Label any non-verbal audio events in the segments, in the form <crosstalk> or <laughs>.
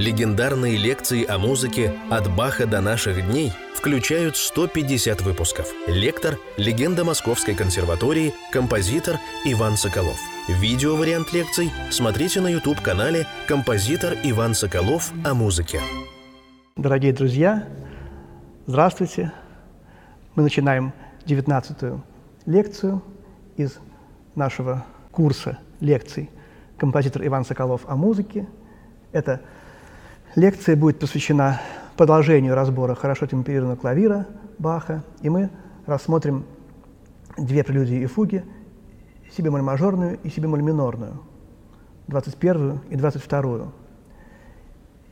Легендарные лекции о музыке «От Баха до наших дней» включают 150 выпусков. Лектор – легенда Московской консерватории, композитор Иван Соколов. Видео-вариант лекций смотрите на YouTube-канале «Композитор Иван Соколов о музыке». Дорогие друзья, здравствуйте. Мы начинаем 19-ю лекцию из нашего курса лекций «Композитор Иван Соколов о музыке». Это лекция будет посвящена продолжению разбора хорошо темперированного клавира Баха, и мы рассмотрим две прелюдии и фуги, си мажорную и си бемоль минорную, 21 и 22.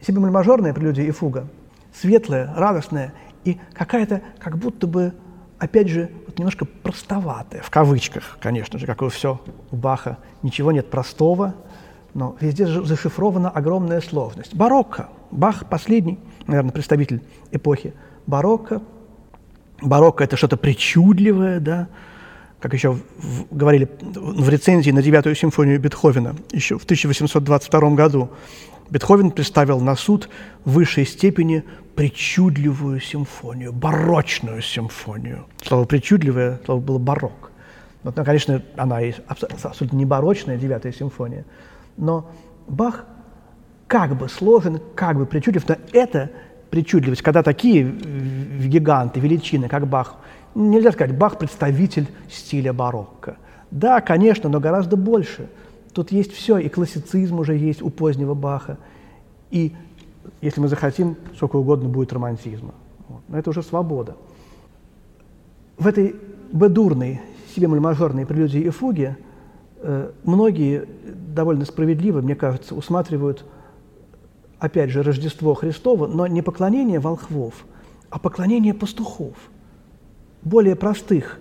Си бемоль мажорная прелюдия и фуга светлая, радостная и какая-то как будто бы, опять же, вот немножко простоватая, в кавычках, конечно же, как и все у Баха, ничего нет простого, но везде зашифрована огромная сложность. Барокко. Бах последний, наверное, представитель эпохи барокко. Барокко – это что-то причудливое, да, как еще в, говорили в рецензии на девятую симфонию Бетховена еще в 1822 году. Бетховен представил на суд в высшей степени причудливую симфонию, барочную симфонию. Слово «причудливое» слово было «барок». Ну, конечно, она абсолютно не барочная девятая симфония, но Бах как бы сложен, как бы причудлив, но это причудливость, когда такие гиганты, величины, как Бах, нельзя сказать, Бах представитель стиля барокко. Да, конечно, но гораздо больше. Тут есть все, и классицизм уже есть у позднего Баха, и, если мы захотим, сколько угодно будет романтизма. Вот. Но это уже свобода. В этой бедурной, себе мажорной прелюдии и фуге многие довольно справедливо, мне кажется, усматривают опять же, Рождество Христово, но не поклонение волхвов, а поклонение пастухов, более простых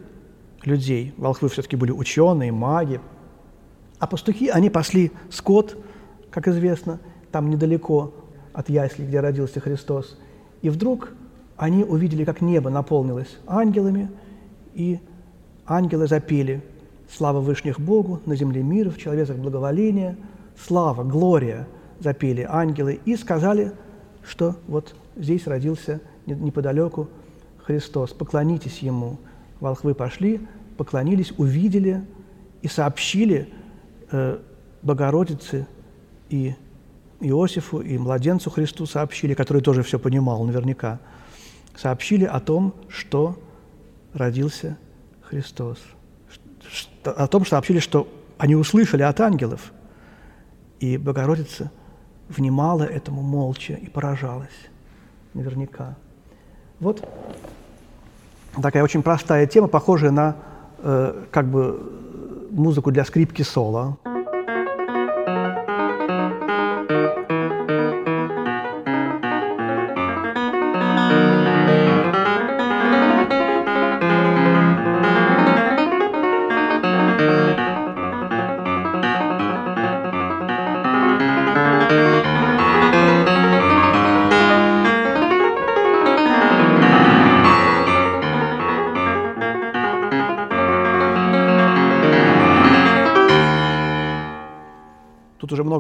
людей. Волхвы все-таки были ученые, маги, а пастухи, они пасли скот, как известно, там недалеко от ясли, где родился Христос. И вдруг они увидели, как небо наполнилось ангелами, и ангелы запели «Слава Вышних Богу, на земле мир, в человеках благоволение, слава, глория» запели ангелы и сказали, что вот здесь родился неподалеку Христос, поклонитесь Ему. Волхвы пошли, поклонились, увидели и сообщили э, Богородице и Иосифу, и младенцу Христу сообщили, который тоже все понимал наверняка, сообщили о том, что родился Христос. О том сообщили, что они услышали от ангелов, и Богородица – внимала этому молча и поражалась. Наверняка. Вот такая очень простая тема, похожая на э, как бы музыку для скрипки соло.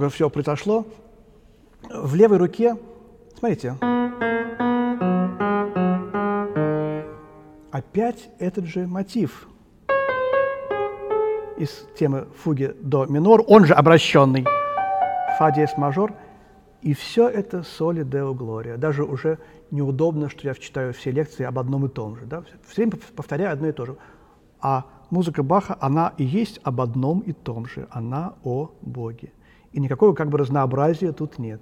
Всего произошло. В левой руке, смотрите, опять этот же мотив из темы фуги до минор, он же обращенный, фа диез мажор, и все это соли део глория. Даже уже неудобно, что я читаю все лекции об одном и том же. Да? Все время повторяю одно и то же. А музыка Баха, она и есть об одном и том же. Она о Боге. И никакого как бы разнообразия тут нет.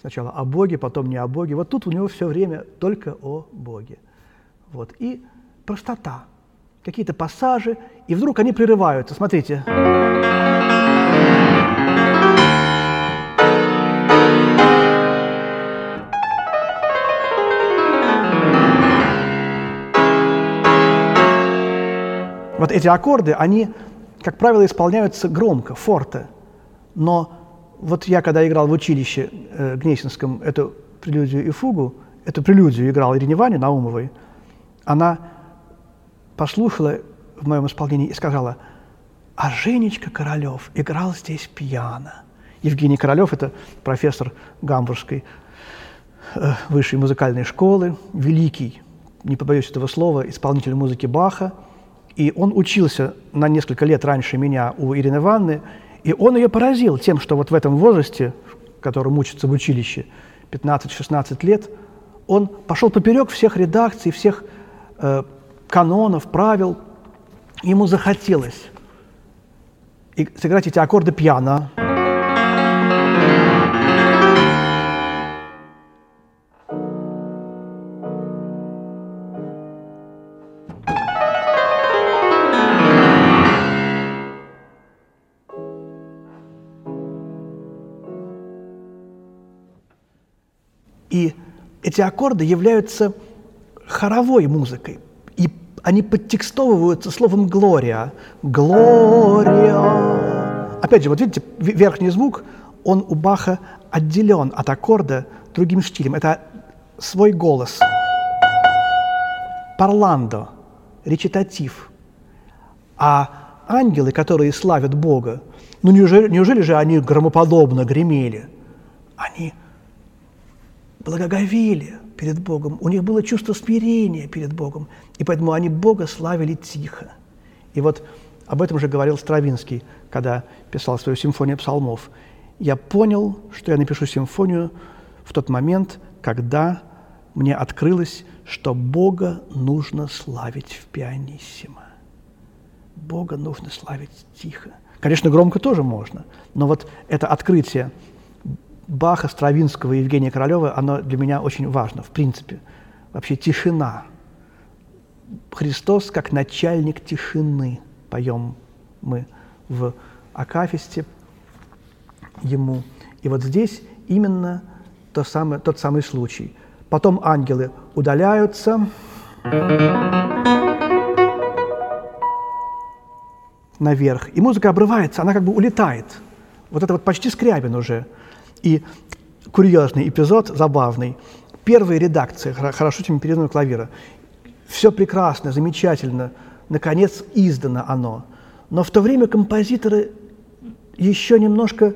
Сначала о Боге, потом не о Боге. Вот тут у него все время только о Боге. Вот. И простота. Какие-то пассажи, и вдруг они прерываются. Смотрите. Вот эти аккорды, они, как правило, исполняются громко, форте. Но вот я, когда играл в училище э, Гнесинском эту прелюдию и фугу, эту прелюдию играл Ирине Ване Наумовой, она послушала в моем исполнении и сказала, а Женечка Королев играл здесь пьяно. Евгений Королев – это профессор Гамбургской э, высшей музыкальной школы, великий, не побоюсь этого слова, исполнитель музыки Баха. И он учился на несколько лет раньше меня у Ирины Ивановны, и он ее поразил тем, что вот в этом возрасте, в котором учится в училище, 15-16 лет, он пошел поперек всех редакций, всех э, канонов, правил. Ему захотелось и сыграть эти аккорды пьяно. И эти аккорды являются хоровой музыкой, и они подтекстовываются словом «глория». «Глория». Опять же, вот видите, верхний звук, он у Баха отделен от аккорда другим стилем. Это свой голос. Парландо, речитатив. А ангелы, которые славят Бога, ну неужели, неужели же они громоподобно гремели? Они благоговели перед Богом, у них было чувство смирения перед Богом, и поэтому они Бога славили тихо. И вот об этом же говорил Стравинский, когда писал свою симфонию псалмов. «Я понял, что я напишу симфонию в тот момент, когда мне открылось, что Бога нужно славить в пианиссимо. Бога нужно славить тихо. Конечно, громко тоже можно, но вот это открытие – Баха, Стравинского и Евгения Королева, оно для меня очень важно, в принципе. Вообще тишина. Христос как начальник тишины, поем мы в Акафисте ему. И вот здесь именно то самое, тот самый случай. Потом ангелы удаляются наверх, и музыка обрывается, она как бы улетает. Вот это вот почти Скрябин уже – и курьезный эпизод, забавный. Первая редакция «Хорошо темперированного клавира». Все прекрасно, замечательно. Наконец, издано оно. Но в то время композиторы еще немножко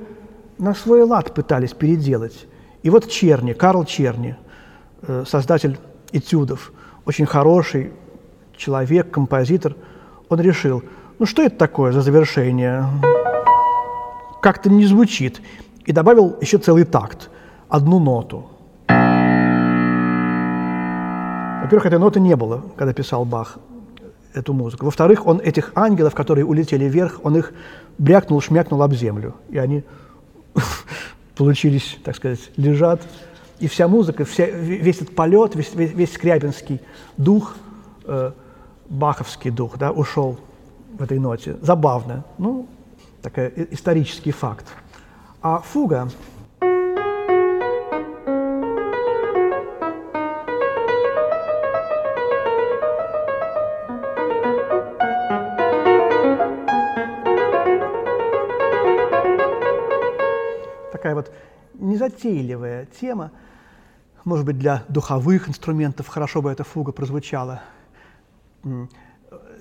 на свой лад пытались переделать. И вот Черни, Карл Черни, э, создатель этюдов, очень хороший человек, композитор, он решил, ну что это такое за завершение? Как-то не звучит и добавил еще целый такт, одну ноту. Во-первых, этой ноты не было, когда писал Бах эту музыку. Во-вторых, он этих ангелов, которые улетели вверх, он их брякнул, шмякнул об землю. И они <laughs> получились, так сказать, лежат. И вся музыка, вся, весь этот полет, весь, весь, весь скрябинский дух, э, баховский дух, да, ушел в этой ноте. Забавно. Ну, такой исторический факт. А фуга такая вот незатейливая тема. Может быть, для духовых инструментов хорошо бы эта фуга прозвучала.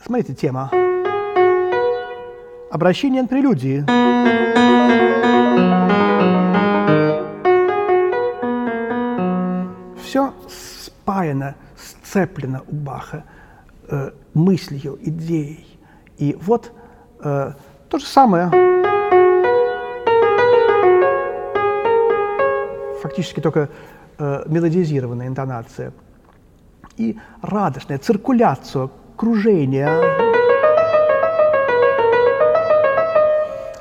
Смотрите, тема. Обращение на прелюдии. Все спаяно, сцеплено у Баха э, мыслью, идеей. И вот э, то же самое. Фактически только э, мелодизированная интонация. И радостная циркуляция, кружение.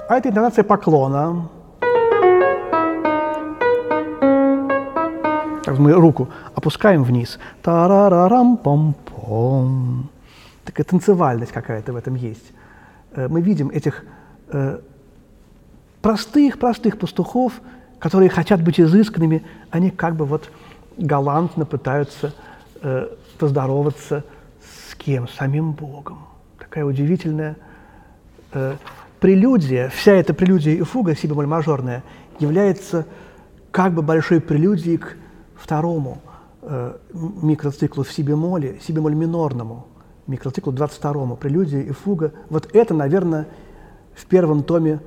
А это интонация поклона. Так мы руку опускаем вниз. Тарарарам пом пом Такая танцевальность какая-то в этом есть. Э, мы видим этих простых-простых э, пастухов, которые хотят быть изысканными, они как бы вот галантно пытаются э, поздороваться с кем? С самим Богом. Такая удивительная прелюдия, вся эта прелюдия и фуга, си бемоль мажорная, является как бы большой прелюдией к второму э, микроциклу в си бемоле, си бемоль минорному микроциклу 22-му, прелюдия и фуга. Вот это, наверное, в первом томе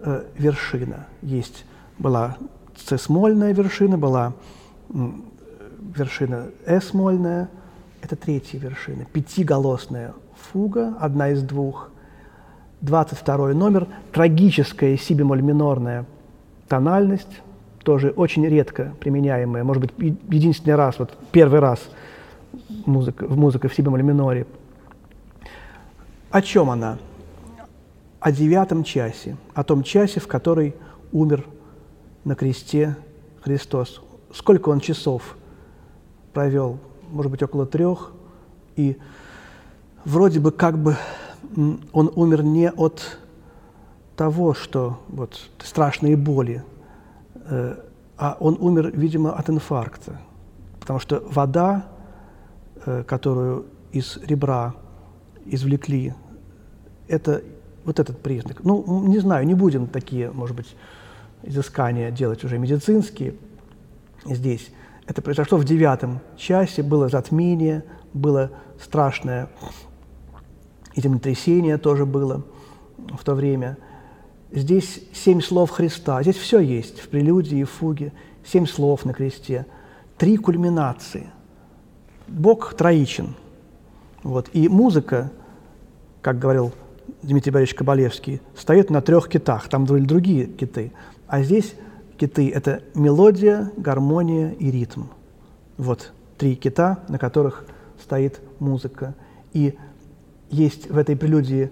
э, вершина. Есть Была С-мольная вершина, была вершина С-мольная, это третья вершина, пятиголосная фуга, одна из двух, 22 номер, трагическая си-бемоль минорная тональность, тоже очень редко применяемая, может быть, единственный раз, вот первый раз музыка, в музыке в си бемоль миноре. О чем она? О девятом часе, о том часе, в который умер на кресте Христос. Сколько он часов провел? Может быть, около трех. И вроде бы как бы он умер не от того, что вот страшные боли, э, а он умер, видимо, от инфаркта, потому что вода, э, которую из ребра извлекли, это вот этот признак. Ну, не знаю, не будем такие, может быть, изыскания делать уже медицинские здесь. Это произошло в девятом часе, было затмение, было страшное и землетрясение тоже было в то время. Здесь семь слов Христа, здесь все есть в прелюдии и фуге, семь слов на кресте, три кульминации. Бог троичен. Вот. И музыка, как говорил Дмитрий Борисович Кабалевский, стоит на трех китах, там были другие киты, а здесь киты – это мелодия, гармония и ритм. Вот три кита, на которых стоит музыка. И есть в этой прелюдии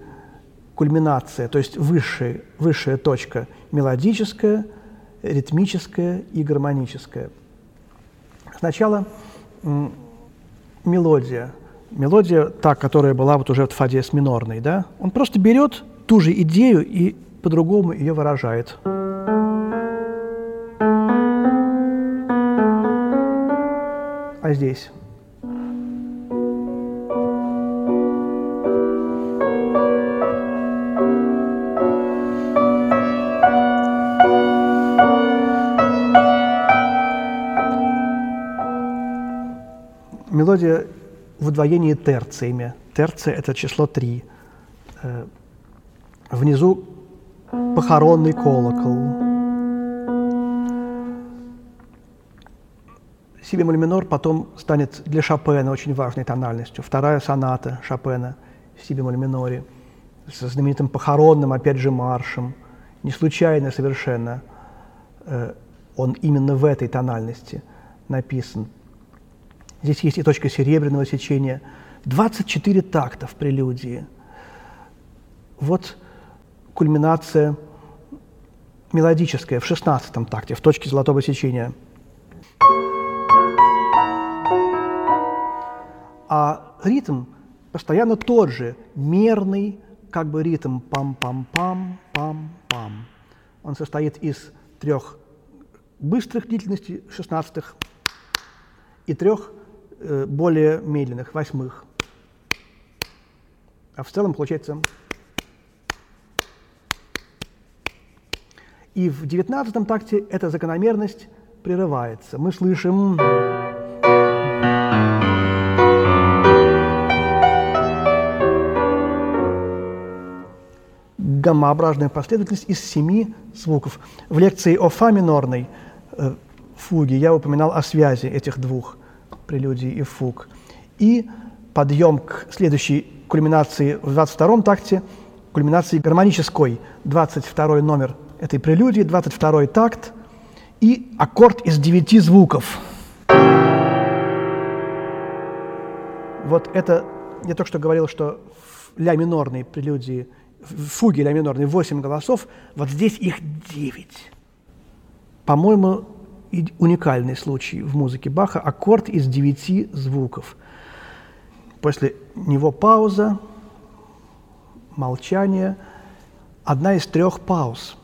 кульминация, то есть высшая, высшая точка мелодическая, ритмическая и гармоническая. Сначала мелодия. Мелодия, та, которая была вот уже в фа диез минорной, да? Он просто берет ту же идею и по-другому ее выражает. А здесь? Мелодия в удвоении терциями. Терция – это число три. Э, внизу похоронный колокол. Си бемоль минор потом станет для Шопена очень важной тональностью. Вторая соната Шопена в си бемоль миноре со знаменитым похоронным, опять же, маршем. Не случайно совершенно э, он именно в этой тональности написан. Здесь есть и точка серебряного сечения. 24 такта в прелюдии. Вот кульминация мелодическая в 16 такте, в точке золотого сечения. А ритм постоянно тот же, мерный, как бы ритм пам-пам-пам, пам-пам. Он состоит из трех быстрых длительностей, шестнадцатых, и трех более медленных, восьмых. А в целом получается... И в девятнадцатом такте эта закономерность прерывается. Мы слышим... гаммообразная последовательность из семи звуков. В лекции о фа минорной э, фуге я упоминал о связи этих двух прелюдий и фуг. И подъем к следующей кульминации в 22-м такте, кульминации гармонической, 22 номер этой прелюдии, 22 такт и аккорд из девяти звуков. Вот это, я только что говорил, что в ля минорной прелюдии, в фуге ля минорной 8 голосов, вот здесь их 9. По-моему, уникальный случай в музыке Баха – аккорд из девяти звуков. После него пауза, молчание, одна из трех пауз,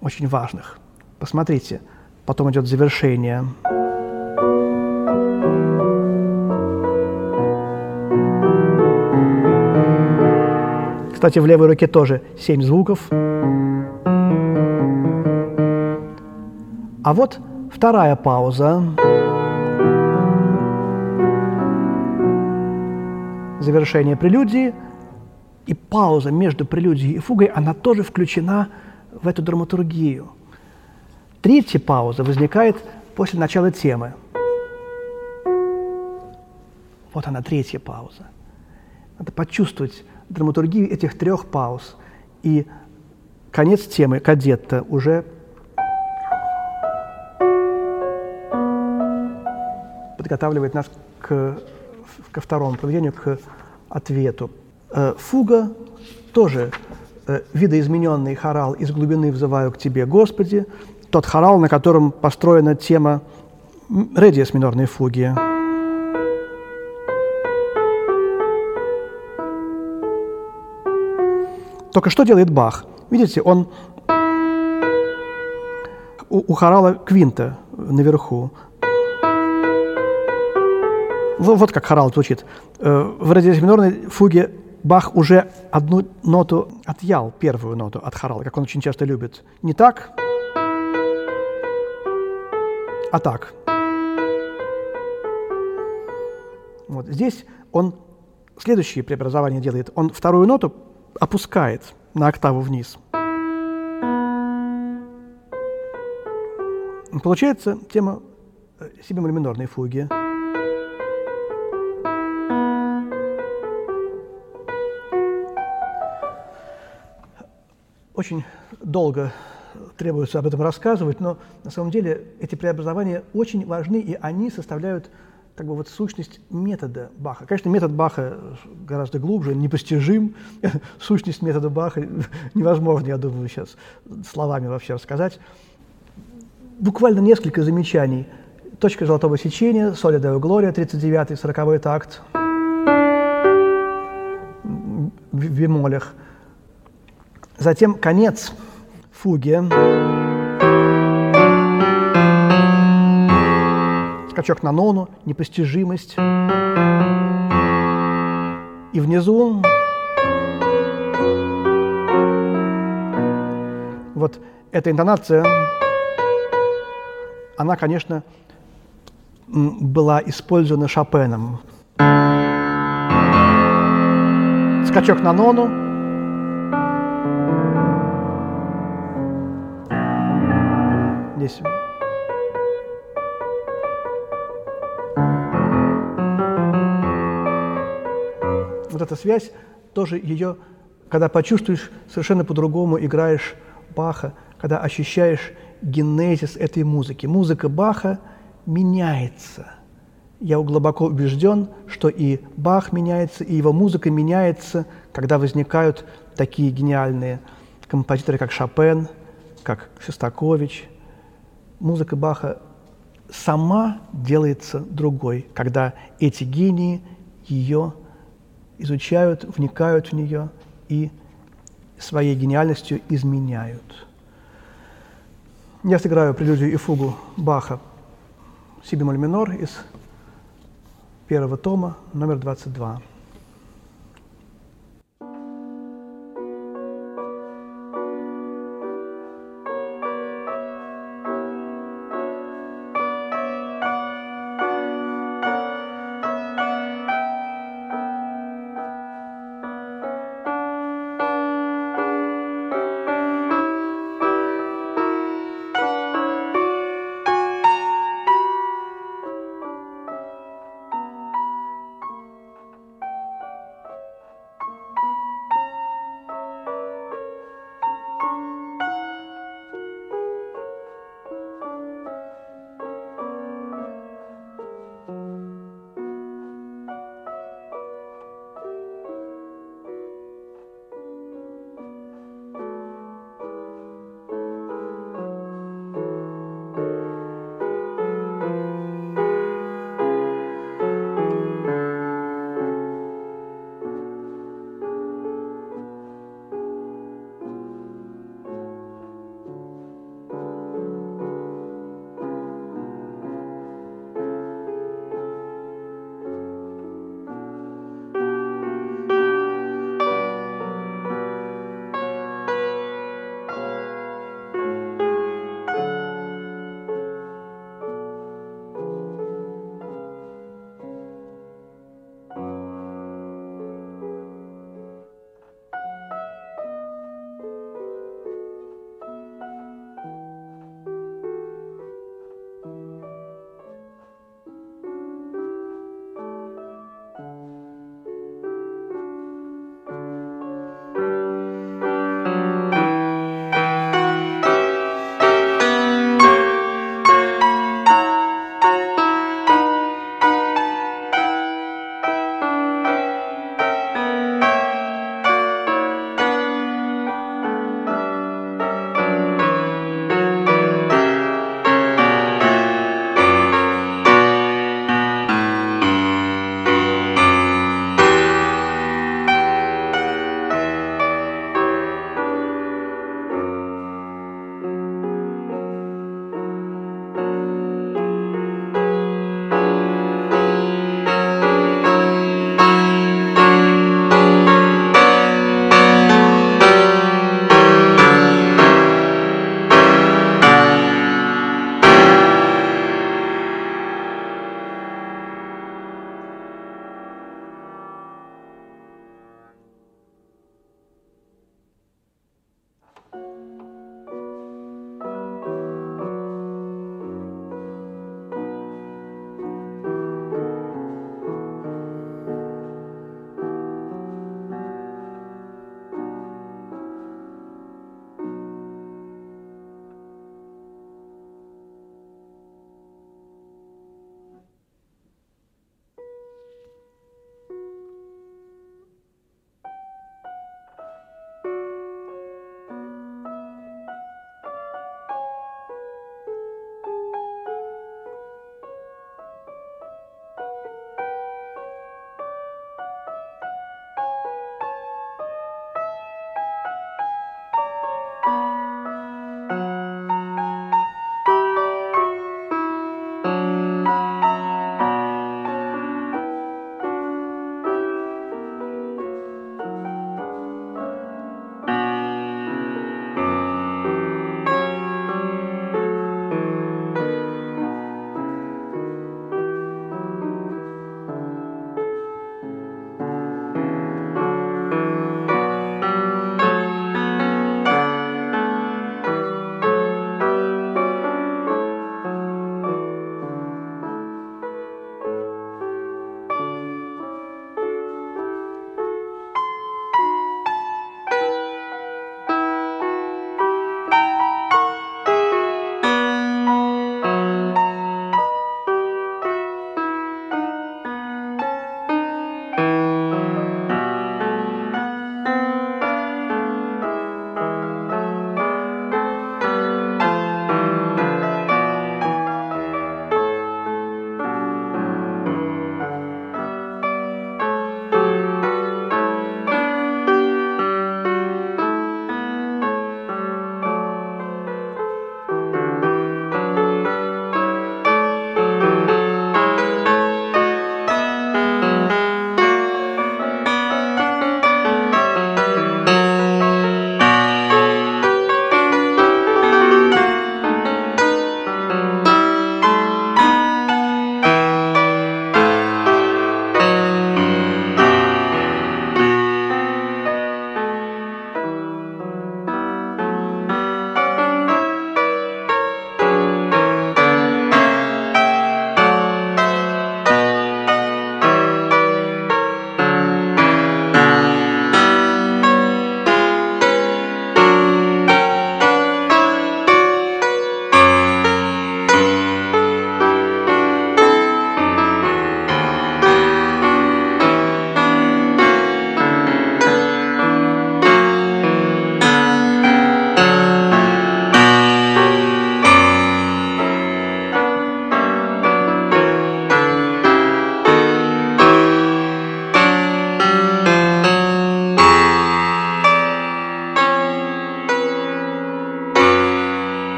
очень важных. Посмотрите, потом идет завершение. Кстати, в левой руке тоже семь звуков. А вот вторая пауза. Завершение прелюдии. И пауза между прелюдией и фугой, она тоже включена в эту драматургию. Третья пауза возникает после начала темы. Вот она, третья пауза. Надо почувствовать драматургию этих трех пауз. И конец темы кадетта уже подготавливает нас к, ко второму проведению, к ответу. Э, фуга тоже э, видоизмененный хорал «Из глубины взываю к Тебе, Господи», тот хорал, на котором построена тема редиес минорной фуги. Только что делает Бах? Видите, он у, у хорала квинта наверху. Вот как хорал звучит. Э, в минорной фуге Бах уже одну ноту отъял, первую ноту от хорала, как он очень часто любит. Не так, а так. Вот. Здесь он следующее преобразование делает. Он вторую ноту опускает на октаву вниз. Получается тема э, си фуги. Очень долго требуется об этом рассказывать, но на самом деле эти преобразования очень важны, и они составляют как бы вот сущность метода Баха. Конечно, метод Баха гораздо глубже, непостижим. Сущность метода Баха невозможно, я думаю, сейчас словами вообще рассказать. Буквально несколько замечаний. Точка золотого сечения, соли Део Глория, 39-й, 40-й такт в бемолях. Затем конец фуги. Скачок на нону, непостижимость. И внизу вот эта интонация, она, конечно, была использована Шопеном. Скачок на нону, здесь. Вот эта связь, тоже ее, когда почувствуешь, совершенно по-другому играешь Баха, когда ощущаешь генезис этой музыки. Музыка Баха меняется. Я глубоко убежден, что и Бах меняется, и его музыка меняется, когда возникают такие гениальные композиторы, как Шопен, как Шостакович – музыка Баха сама делается другой, когда эти гении ее изучают, вникают в нее и своей гениальностью изменяют. Я сыграю прелюдию и фугу Баха си бемоль минор из первого тома, номер 22.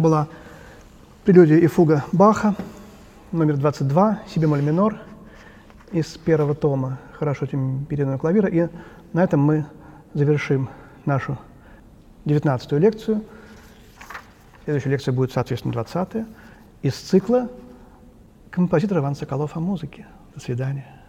Это была прелюдия и фуга Баха, номер 22, си бемоль минор, из первого тома «Хорошо темперированного клавира». И на этом мы завершим нашу девятнадцатую лекцию. Следующая лекция будет, соответственно, двадцатая из цикла композитора Иван Соколов о музыке. До свидания.